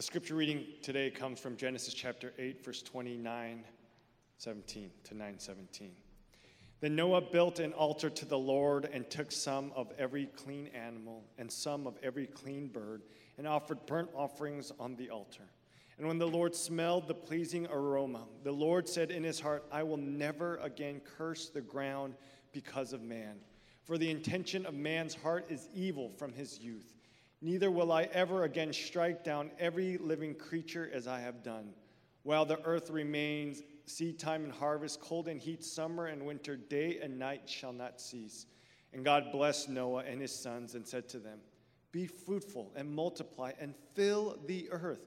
The scripture reading today comes from Genesis chapter 8, verse 29, 17 to 9, 17. Then Noah built an altar to the Lord and took some of every clean animal and some of every clean bird and offered burnt offerings on the altar. And when the Lord smelled the pleasing aroma, the Lord said in his heart, I will never again curse the ground because of man. For the intention of man's heart is evil from his youth. Neither will I ever again strike down every living creature as I have done. While the earth remains, seed time and harvest, cold and heat, summer and winter, day and night shall not cease. And God blessed Noah and his sons and said to them, Be fruitful and multiply and fill the earth.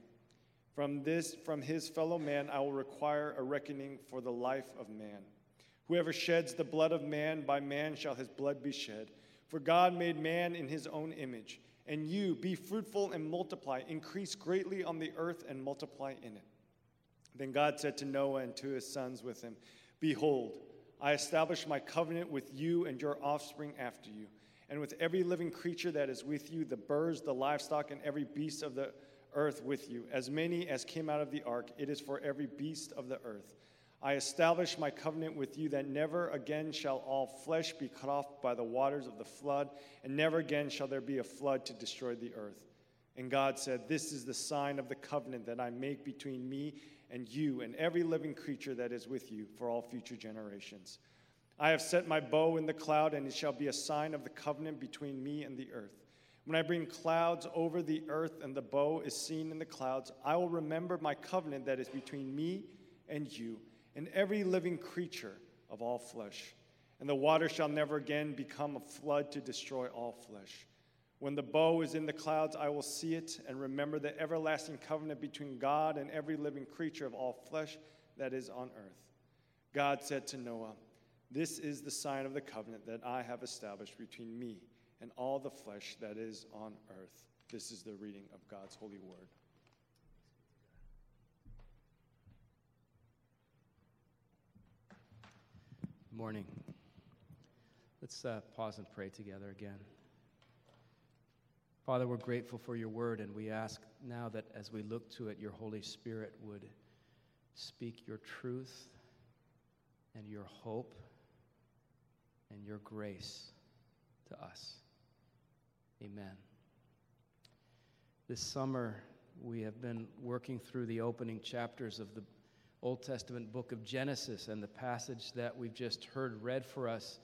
From this, from his fellow man, I will require a reckoning for the life of man. Whoever sheds the blood of man, by man shall his blood be shed. For God made man in his own image. And you, be fruitful and multiply, increase greatly on the earth and multiply in it. Then God said to Noah and to his sons with him, Behold, I establish my covenant with you and your offspring after you, and with every living creature that is with you, the birds, the livestock, and every beast of the earth with you, as many as came out of the ark. It is for every beast of the earth. I establish my covenant with you that never again shall all flesh be cut off by the waters of the flood, and never again shall there be a flood to destroy the earth. And God said, This is the sign of the covenant that I make between me and you and every living creature that is with you for all future generations. I have set my bow in the cloud, and it shall be a sign of the covenant between me and the earth. When I bring clouds over the earth and the bow is seen in the clouds, I will remember my covenant that is between me and you and every living creature of all flesh. And the water shall never again become a flood to destroy all flesh. When the bow is in the clouds, I will see it and remember the everlasting covenant between God and every living creature of all flesh that is on earth. God said to Noah, This is the sign of the covenant that I have established between me and all the flesh that is on earth. This is the reading of God's holy word. Morning. Let's uh, pause and pray together again. Father, we're grateful for your word, and we ask now that as we look to it, your Holy Spirit would speak your truth and your hope and your grace to us. Amen. This summer, we have been working through the opening chapters of the Old Testament book of Genesis, and the passage that we've just heard read for us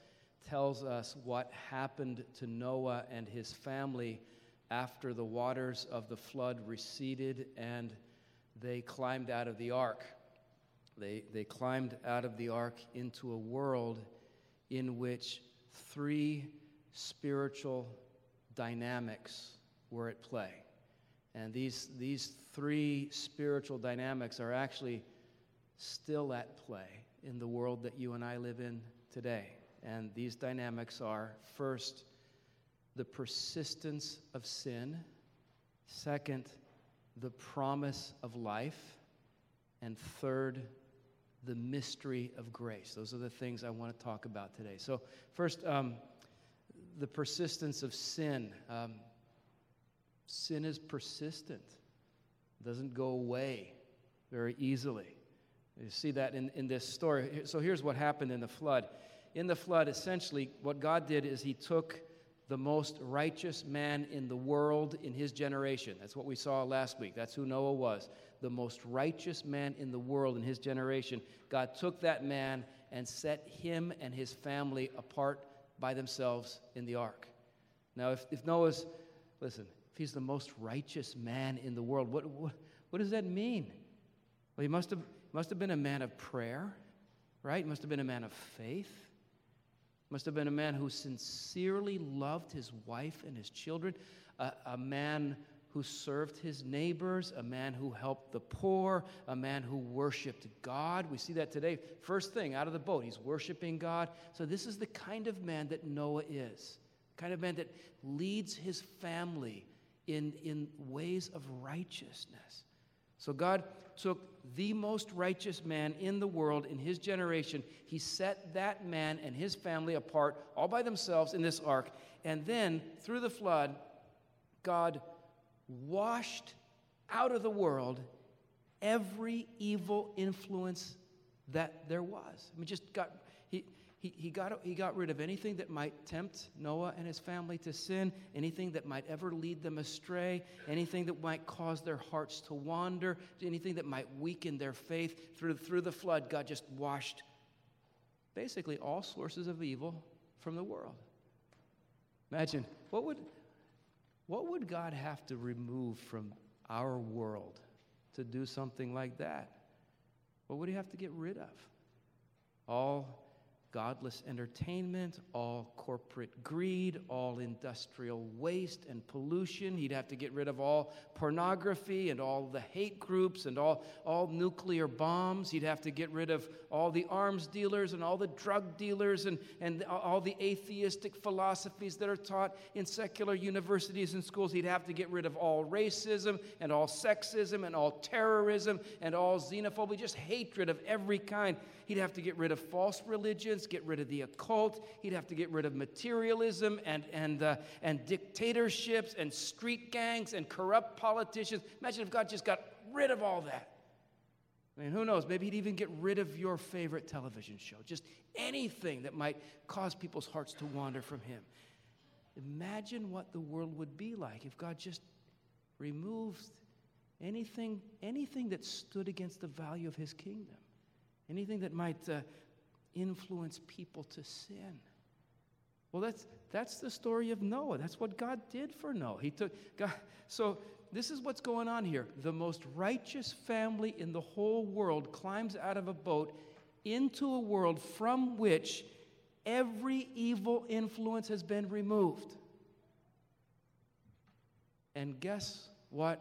tells us what happened to Noah and his family after the waters of the flood receded and they climbed out of the ark. They, they climbed out of the ark into a world in which three spiritual dynamics were at play. And these, these three spiritual dynamics are actually still at play in the world that you and I live in today. And these dynamics are first, the persistence of sin, second, the promise of life, and third, the mystery of grace. Those are the things I want to talk about today. So, first, um, the persistence of sin. Um, sin is persistent, it doesn't go away very easily. You see that in, in this story. So here's what happened in the flood. In the flood, essentially, what God did is He took the most righteous man in the world in his generation. That's what we saw last week. That's who Noah was. The most righteous man in the world in his generation. God took that man and set him and his family apart by themselves in the ark. Now, if, if Noah's, listen, if he's the most righteous man in the world, what, what, what does that mean? Well, he must have, must have been a man of prayer, right? He must have been a man of faith. Must have been a man who sincerely loved his wife and his children, a, a man who served his neighbors, a man who helped the poor, a man who worshiped God. We see that today. First thing out of the boat, he's worshiping God. So, this is the kind of man that Noah is, kind of man that leads his family in, in ways of righteousness. So, God took the most righteous man in the world in his generation. He set that man and his family apart all by themselves in this ark. And then, through the flood, God washed out of the world every evil influence that there was. I mean, just got, he, he, he, got, he got rid of anything that might tempt Noah and his family to sin, anything that might ever lead them astray, anything that might cause their hearts to wander, anything that might weaken their faith. Through, through the flood, God just washed basically all sources of evil from the world. Imagine, what would, what would God have to remove from our world to do something like that? What would he have to get rid of? All godless entertainment, all corporate greed, all industrial waste and pollution. He'd have to get rid of all pornography and all the hate groups and all, all nuclear bombs. He'd have to get rid of all the arms dealers and all the drug dealers and, and all the atheistic philosophies that are taught in secular universities and schools. He'd have to get rid of all racism and all sexism and all terrorism and all xenophobia, just hatred of every kind. He'd have to get rid of false religions, get rid of the occult. He'd have to get rid of materialism and, and, uh, and dictatorships and street gangs and corrupt politicians. Imagine if God just got rid of all that. I mean, who knows? Maybe he'd even get rid of your favorite television show. Just anything that might cause people's hearts to wander from him. Imagine what the world would be like if God just removed anything, anything that stood against the value of his kingdom anything that might uh, influence people to sin. Well, that's, that's the story of Noah. That's what God did for Noah. He took God, so this is what's going on here. The most righteous family in the whole world climbs out of a boat into a world from which every evil influence has been removed. And guess what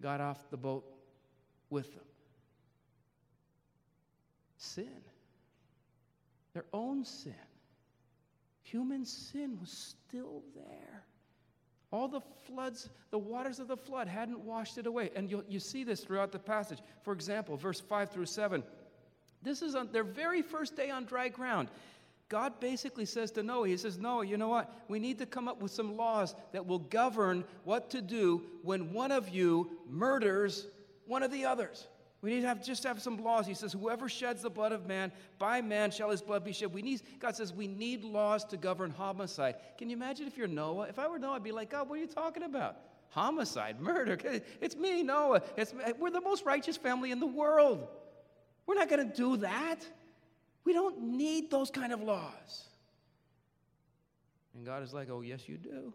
got off the boat with them? sin, their own sin. Human sin was still there. All the floods, the waters of the flood hadn't washed it away. And you you see this throughout the passage. For example, verse 5 through 7. This is on their very first day on dry ground. God basically says to Noah, He says, Noah, you know what? We need to come up with some laws that will govern what to do when one of you murders one of the others. We need to have just have some laws. He says, Whoever sheds the blood of man, by man shall his blood be shed. We need, God says, we need laws to govern homicide. Can you imagine if you're Noah? If I were Noah, I'd be like, God, what are you talking about? Homicide, murder. It's me, Noah. It's, we're the most righteous family in the world. We're not going to do that. We don't need those kind of laws. And God is like, Oh, yes, you do.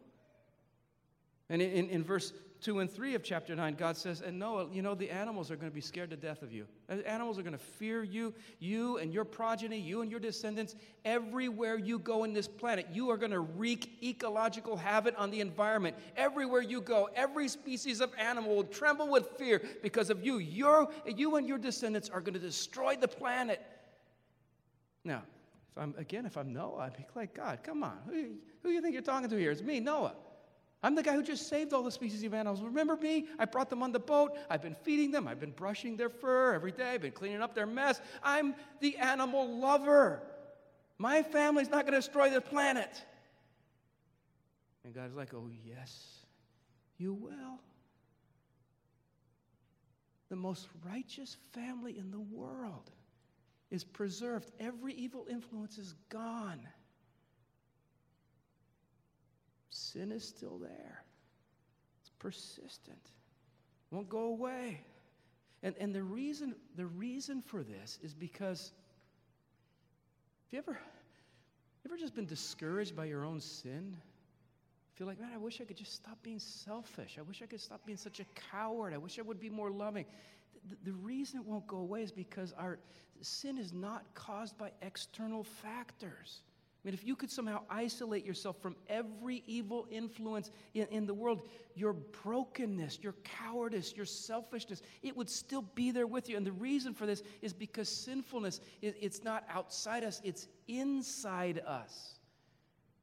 And in, in, in verse 2 and 3 of chapter 9, God says, And Noah, you know, the animals are going to be scared to death of you. Animals are going to fear you, you and your progeny, you and your descendants. Everywhere you go in this planet, you are going to wreak ecological havoc on the environment. Everywhere you go, every species of animal will tremble with fear because of you. Your, you and your descendants are going to destroy the planet. Now, if I'm, again, if I'm Noah, I'd be like, God, come on. Who, who you think you're talking to here? It's me, Noah. I'm the guy who just saved all the species of animals. Remember me? I brought them on the boat. I've been feeding them. I've been brushing their fur every day. I've been cleaning up their mess. I'm the animal lover. My family's not going to destroy the planet. And God's like, oh, yes, you will. The most righteous family in the world is preserved. Every evil influence is gone sin is still there. It's persistent. Won't go away. And, and the, reason, the reason for this is because have you ever, ever just been discouraged by your own sin? Feel like, man, I wish I could just stop being selfish. I wish I could stop being such a coward. I wish I would be more loving. The, the reason it won't go away is because our sin is not caused by external factors. I mean, if you could somehow isolate yourself from every evil influence in, in the world, your brokenness, your cowardice, your selfishness, it would still be there with you. And the reason for this is because sinfulness, it, it's not outside us, it's inside us.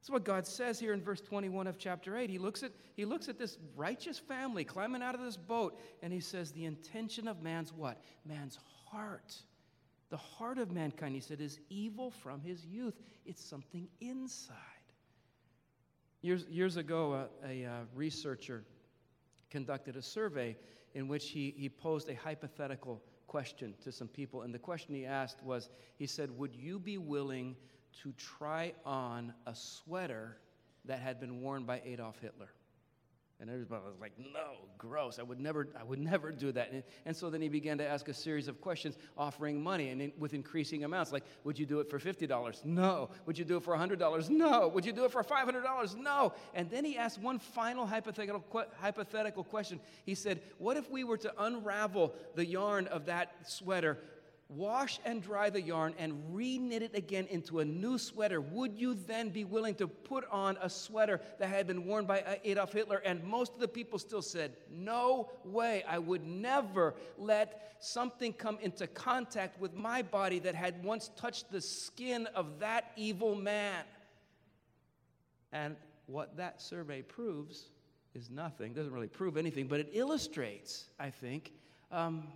That's what God says here in verse 21 of chapter 8. He looks at, he looks at this righteous family climbing out of this boat, and he says, The intention of man's what? Man's heart the heart of mankind, he said, is evil from his youth. It's something inside. Years, years ago, a, a uh, researcher conducted a survey in which he, he posed a hypothetical question to some people. And the question he asked was he said, Would you be willing to try on a sweater that had been worn by Adolf Hitler? And everybody was like, no, gross. I would never, I would never do that. And, and so then he began to ask a series of questions, offering money and in, with increasing amounts. Like, would you do it for $50? No. Would you do it for $100? No. Would you do it for $500? No. And then he asked one final hypothetical, hypothetical question. He said, what if we were to unravel the yarn of that sweater wash and dry the yarn and reknit it again into a new sweater, would you then be willing to put on a sweater that had been worn by uh, Adolf Hitler? And most of the people still said, No way, I would never let something come into contact with my body that had once touched the skin of that evil man. And what that survey proves is nothing, doesn't really prove anything, but it illustrates, I think. Um,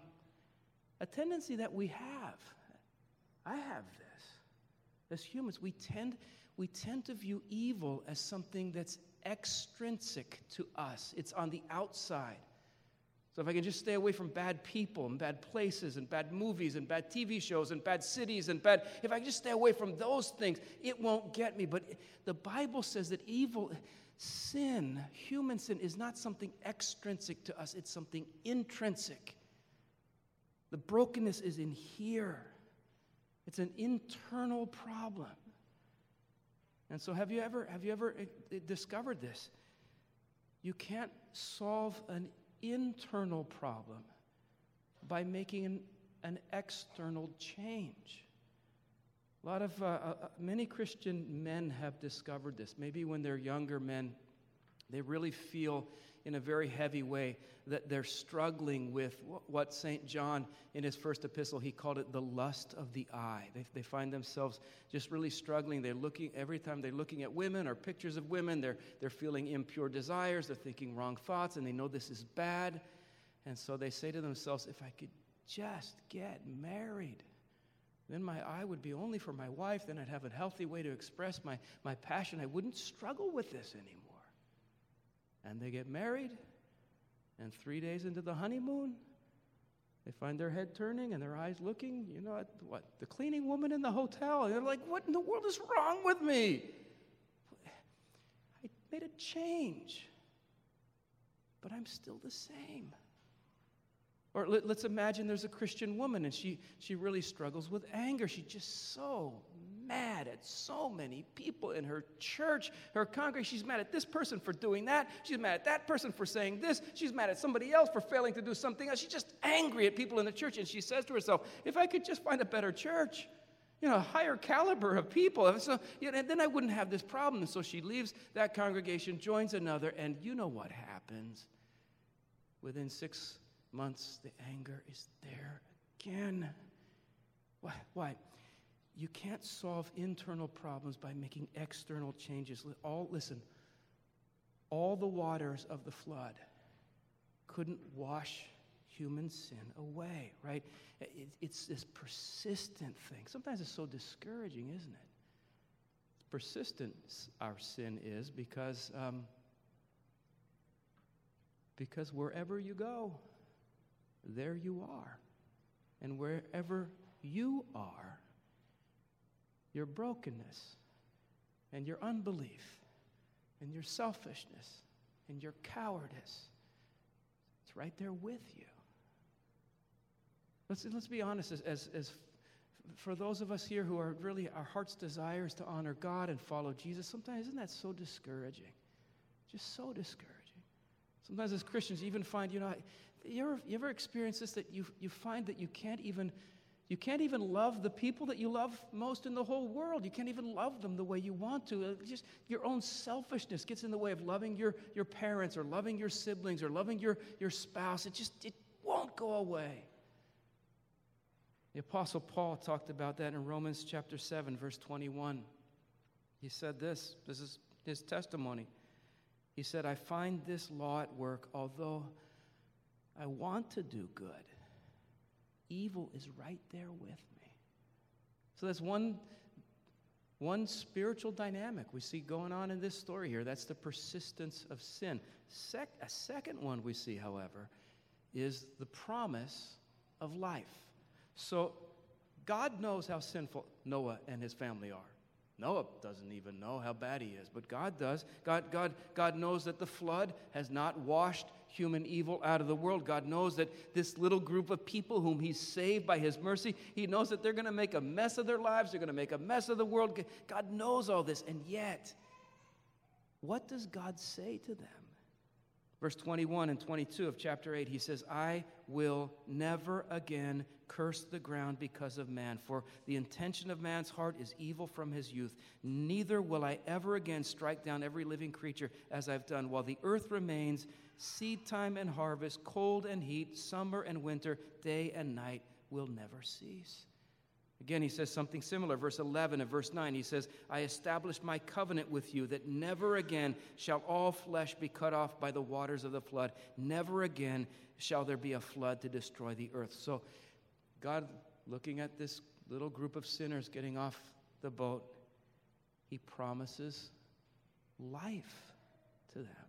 a tendency that we have. I have this. As humans, we tend, we tend to view evil as something that's extrinsic to us, it's on the outside. So if I can just stay away from bad people and bad places and bad movies and bad TV shows and bad cities and bad, if I can just stay away from those things, it won't get me. But the Bible says that evil, sin, human sin, is not something extrinsic to us, it's something intrinsic. The brokenness is in here, it's an internal problem. And so, have you ever, have you ever eh, eh, discovered this? You can't solve an internal problem by making an, an external change. A lot of, uh, uh, uh many Christian men have discovered this. Maybe when they're younger men, they really feel in a very heavy way that they're struggling with what St. John, in his first epistle, he called it the lust of the eye. They, they find themselves just really struggling. They're looking, every time they're looking at women or pictures of women, they're, they're feeling impure desires, they're thinking wrong thoughts, and they know this is bad. And so they say to themselves, if I could just get married, then my eye would be only for my wife, then I'd have a healthy way to express my, my passion. I wouldn't struggle with this anymore. And they get married, and three days into the honeymoon, they find their head turning and their eyes looking, you know, at what? The cleaning woman in the hotel. And they're like, what in the world is wrong with me? I made a change, but I'm still the same. Or let, us imagine there's a Christian woman and she, she really struggles with anger. She's just so mad at so many people in her church, her congregation. She's mad at this person for doing that. She's mad at that person for saying this. She's mad at somebody else for failing to do something else. She's just angry at people in the church. And she says to herself, if I could just find a better church, you know, a higher caliber of people, so, you know, then I wouldn't have this problem. And so she leaves that congregation, joins another, and you know what happens. Within six months, the anger is there again. Why? Why? You can't solve internal problems by making external changes. All, listen, all the waters of the flood couldn't wash human sin away, right? It, it's this persistent thing. Sometimes it's so discouraging, isn't it? Persistent, our sin is because, um, because wherever you go, there you are. And wherever you are, your brokenness and your unbelief and your selfishness and your cowardice. It's right there with you. Let's, let's be honest, as, as, as for those of us here who are really, our heart's desire is to honor God and follow Jesus, sometimes isn't that so discouraging? Just so discouraging. Sometimes as Christians, you even find, you know, you ever, you ever experience this that you, you find that you can't even you can't even love the people that you love most in the whole world. You can't even love them the way you want to. Just your own selfishness gets in the way of loving your, your parents or loving your siblings or loving your, your spouse. It just it won't go away. The Apostle Paul talked about that in Romans chapter 7, verse 21. He said this this is his testimony. He said, I find this law at work, although I want to do good evil is right there with me. So that's one, one spiritual dynamic we see going on in this story here. That's the persistence of sin. Sec- a second one we see, however, is the promise of life. So God knows how sinful Noah and his family are. Noah doesn't even know how bad he is, but God does. God, God, God knows that the flood has not washed human evil out of the world. God knows that this little group of people whom He's saved by His mercy, He knows that they're going to make a mess of their lives, they're going to make a mess of the world. God knows all this, and yet, what does God say to them? Verse 21 and 22 of chapter 8, he says, I will never again curse the ground because of man, for the intention of man's heart is evil from his youth. Neither will I ever again strike down every living creature as I've done. While the earth remains, seed time and harvest, cold and heat, summer and winter, day and night will never cease. Again, he says something similar. Verse 11 and verse 9, he says, I establish my covenant with you that never again shall all flesh be cut off by the waters of the flood. Never again shall there be a flood to destroy the earth. So, God, looking at this little group of sinners getting off the boat, he promises life to them.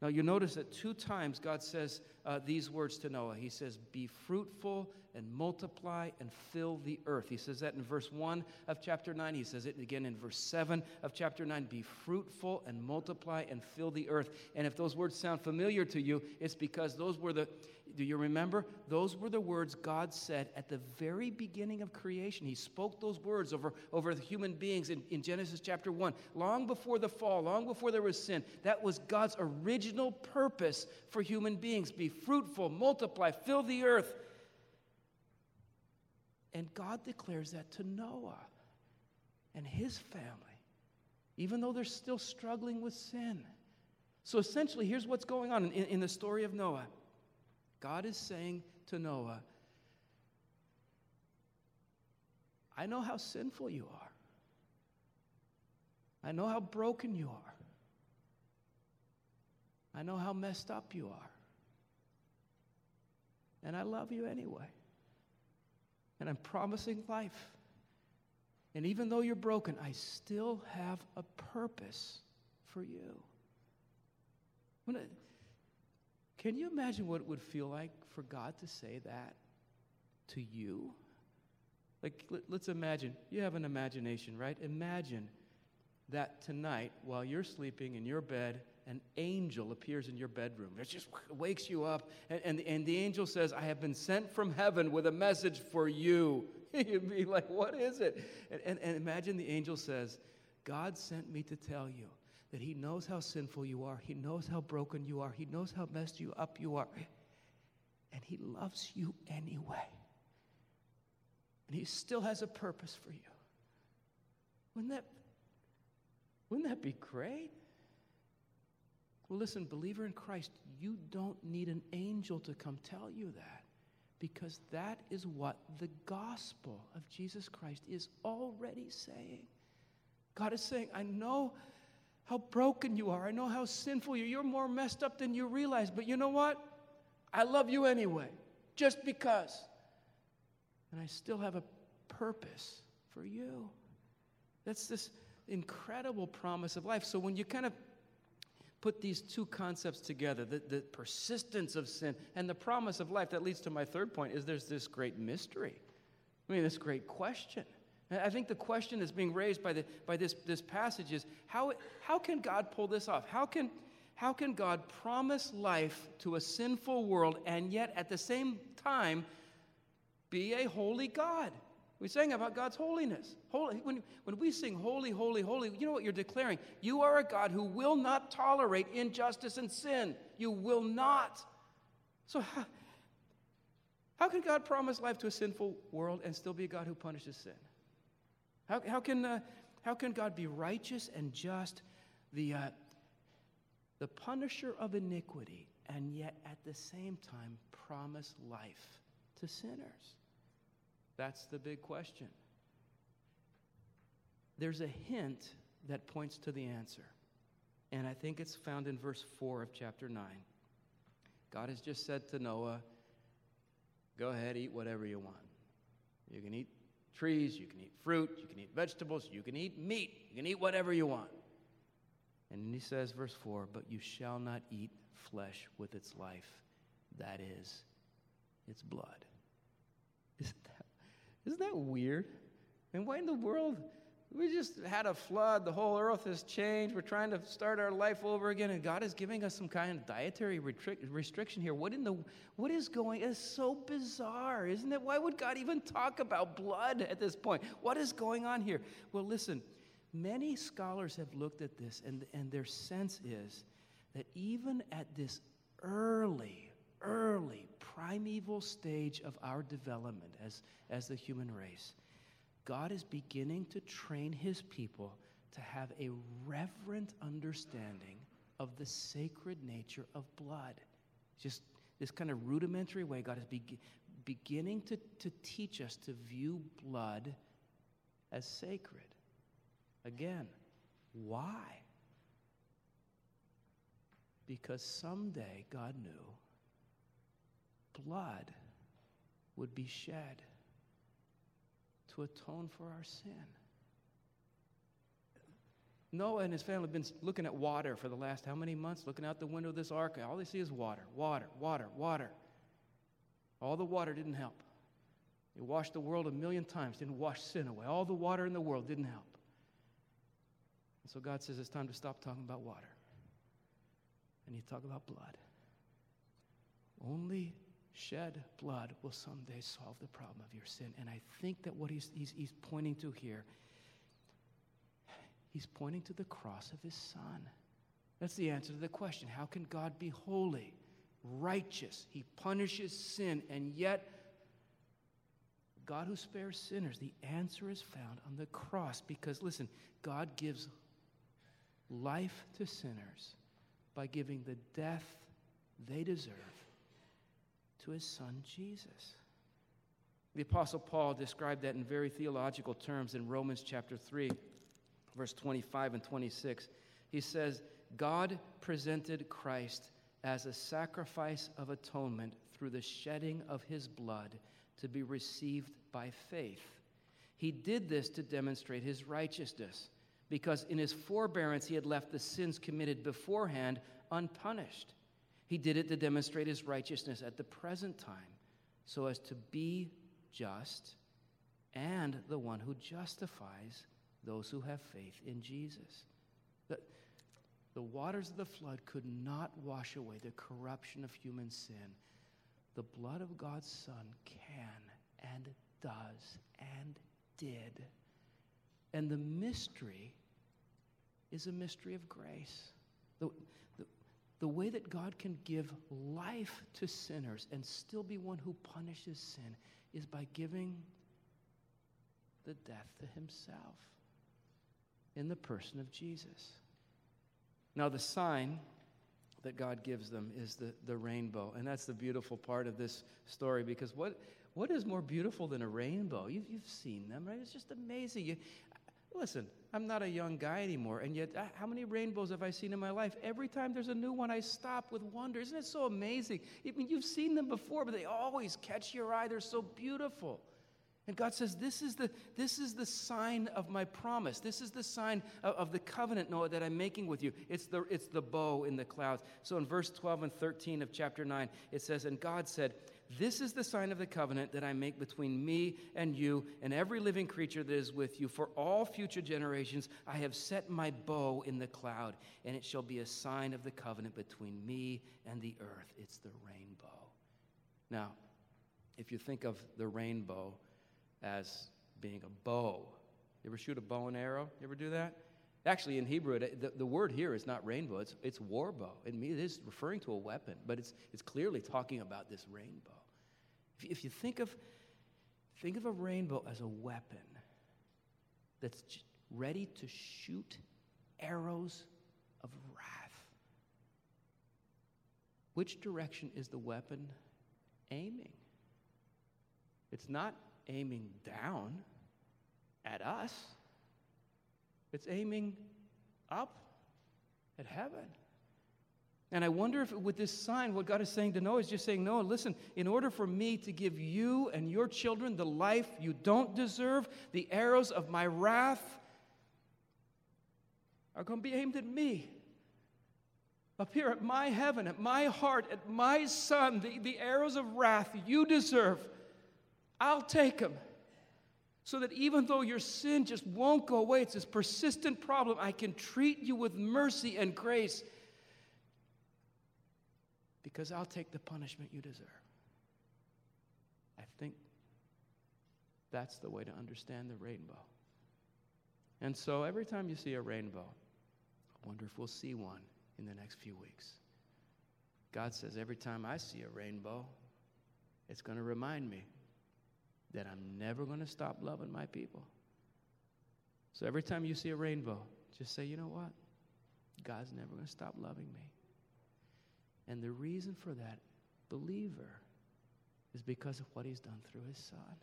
Now, you notice that two times God says uh, these words to Noah. He says, Be fruitful and multiply and fill the earth. He says that in verse 1 of chapter 9. He says it again in verse 7 of chapter 9 Be fruitful and multiply and fill the earth. And if those words sound familiar to you, it's because those were the, do you remember? Those were the words God said at the very beginning of creation. He spoke those words over, over human beings in, in Genesis chapter 1, long before the fall, long before there was sin. That was God's original purpose for human beings be fruitful, multiply, fill the earth. And God declares that to Noah and his family, even though they're still struggling with sin. So essentially, here's what's going on in, in the story of Noah God is saying to Noah, I know how sinful you are. I know how broken you are. I know how messed up you are. And I love you anyway and I'm promising life. And even though you're broken, I still have a purpose for you. can you imagine what it would feel like for God to say that to you? Like, let's imagine, you have an imagination, right? Imagine that tonight, while you're sleeping in your bed, an angel appears in your bedroom. It just wakes you up, and, and, and the angel says, I have been sent from heaven with a message for you. You'd be like, What is it? And, and, and imagine the angel says, God sent me to tell you that He knows how sinful you are, He knows how broken you are, He knows how messed you up you are, and He loves you anyway. And He still has a purpose for you. Wouldn't that, wouldn't that be great? Well, listen, believer in Christ, you don't need an angel to come tell you that because that is what the gospel of Jesus Christ is already saying. God is saying, I know how broken you are. I know how sinful you are. You're more messed up than you realize. But you know what? I love you anyway, just because. And I still have a purpose for you. That's this incredible promise of life. So when you kind of put these two concepts together the, the persistence of sin and the promise of life that leads to my third point is there's this great mystery. I mean this great question. I think the question that's being raised by, the, by this, this passage is how, how can god pull this off? How can, how can god promise life to a sinful world and yet at the same time be a holy god we sang about God's holiness. Holy, when, when we sing holy, holy, holy, you know what you're declaring? You are a God who will not tolerate injustice and sin. You will not. So, how, How can God promise life to a sinful world and still be a God who punishes sin? How, how, can, uh, how can God be righteous and just, the, uh, the punisher of iniquity, and yet at the same time promise life to sinners? That's the big question. There's a hint that points to the answer, and I think it's found in verse 4 of chapter 9. God has just said to Noah, Go ahead, eat whatever you want. You can eat trees, you can eat fruit, you can eat vegetables, you can eat meat, you can eat whatever you want. And he says, verse 4 But you shall not eat flesh with its life, that is, its blood. Isn't that, isn't that weird? I mean, why in the world we just had a flood. The whole earth has changed. We're trying to start our life over again, and God is giving us some kind of dietary restriction here. What in the what is going? It's so bizarre, isn't it? Why would God even talk about blood at this point? What is going on here? Well, listen. Many scholars have looked at this, and, and their sense is that even at this early, early, primeval stage of our development as, as the human race, God is beginning to train his people to have a reverent understanding of the sacred nature of blood. Just this kind of rudimentary way, God is be- beginning to, to teach us to view blood as sacred. Again, why? Because someday God knew blood would be shed to atone for our sin. Noah and his family have been looking at water for the last how many months? Looking out the window of this ark. All they see is water, water, water, water. All the water didn't help. It washed the world a million times, didn't wash sin away. All the water in the world didn't help. And so God says it's time to stop talking about water. And you talk about blood. Only shed blood will someday solve the problem of your sin. And I think that what he's, he's, he's pointing to here, he's pointing to the cross of his son. That's the answer to the question how can God be holy, righteous? He punishes sin, and yet, God who spares sinners, the answer is found on the cross because, listen, God gives life to sinners by giving the death they deserve to his son Jesus. The Apostle Paul described that in very theological terms in Romans chapter 3, verse 25 and 26. He says, God presented Christ as a sacrifice of atonement through the shedding of his blood to be received by faith. He did this to demonstrate his righteousness, because in his forbearance he had left the sins committed beforehand unpunished. He did it to demonstrate his righteousness at the present time, so as to be just and the one who justifies those who have faith in Jesus. The, the waters of the flood could not wash away the corruption of human sin. The blood of God's Son can and does and did. And the mystery is a mystery of grace. The, the way that God can give life to sinners and still be one who punishes sin is by giving the death to himself in the person of Jesus. Now, the sign that God gives them is the, the rainbow. And that's the beautiful part of this story because what, what is more beautiful than a rainbow? You've, you've seen them, right? It's just amazing. You, Listen, I'm not a young guy anymore, and yet, uh, how many rainbows have I seen in my life? Every time there's a new one, I stop with wonder. Isn't it so amazing? I mean, you've seen them before, but they always catch your eye. They're so beautiful. And God says, this is, the, this is the sign of my promise. This is the sign of, of, the covenant, Noah, that I'm making with you. It's the, it's the bow in the clouds. So in verse 12 and 13 of chapter 9, it says, And God said, this is the sign of the covenant that I make between me and you and every living creature that is with you. For all future generations, I have set my bow in the cloud, and it shall be a sign of the covenant between me and the earth. It's the rainbow. Now, if you think of the rainbow as being a bow, you ever shoot a bow and arrow? You ever do that? Actually, in Hebrew, the, the word here is not rainbow, it's, it's war bow. It is referring to a weapon, but it's, it's clearly talking about this rainbow. If, you think of, think of a rainbow as a weapon that's ready to shoot arrows of wrath, which direction is the weapon aiming? It's not aiming down at us, it's aiming up at heaven. And I wonder if with this sign, what God is saying to Noah is just saying, Noah, listen, in order for me to give you and your children the life you don't deserve, the arrows of my wrath are going to be aimed at me. Up here at my heaven, at my heart, at my son, the, the arrows of wrath you deserve, I'll take them. So that even though your sin just won't go away, it's this persistent problem, I can treat you with mercy and grace because I'll take the punishment you deserve. I think that's the way to understand the rainbow. And so every time you see a rainbow, I wonder if we'll see one in the next few weeks. God says, every time I see a rainbow, it's going to remind me that I'm never going to stop loving my people. So every time you see a rainbow, just say, you know what? God's never going to stop loving me. And the reason for that, believer, is because of what he's done through his son.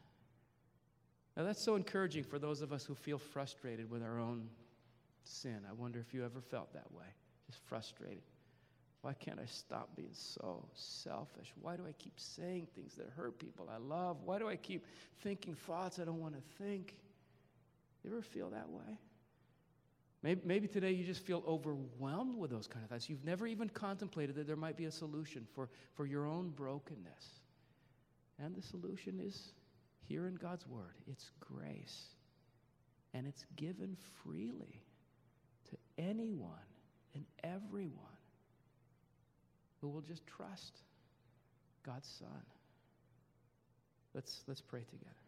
Now, that's so encouraging for those of us who feel frustrated with our own sin. I wonder if you ever felt that way, just frustrated. Why can't I stop being so selfish? Why do I keep saying things that hurt people I love? Why do I keep thinking thoughts I don't want to think? You ever feel that way? Maybe, maybe today you just feel overwhelmed with those kind of thoughts. You've never even contemplated that there might be a solution for, for your own brokenness. And the solution is here in God's Word it's grace. And it's given freely to anyone and everyone who will just trust God's Son. Let's, let's pray together.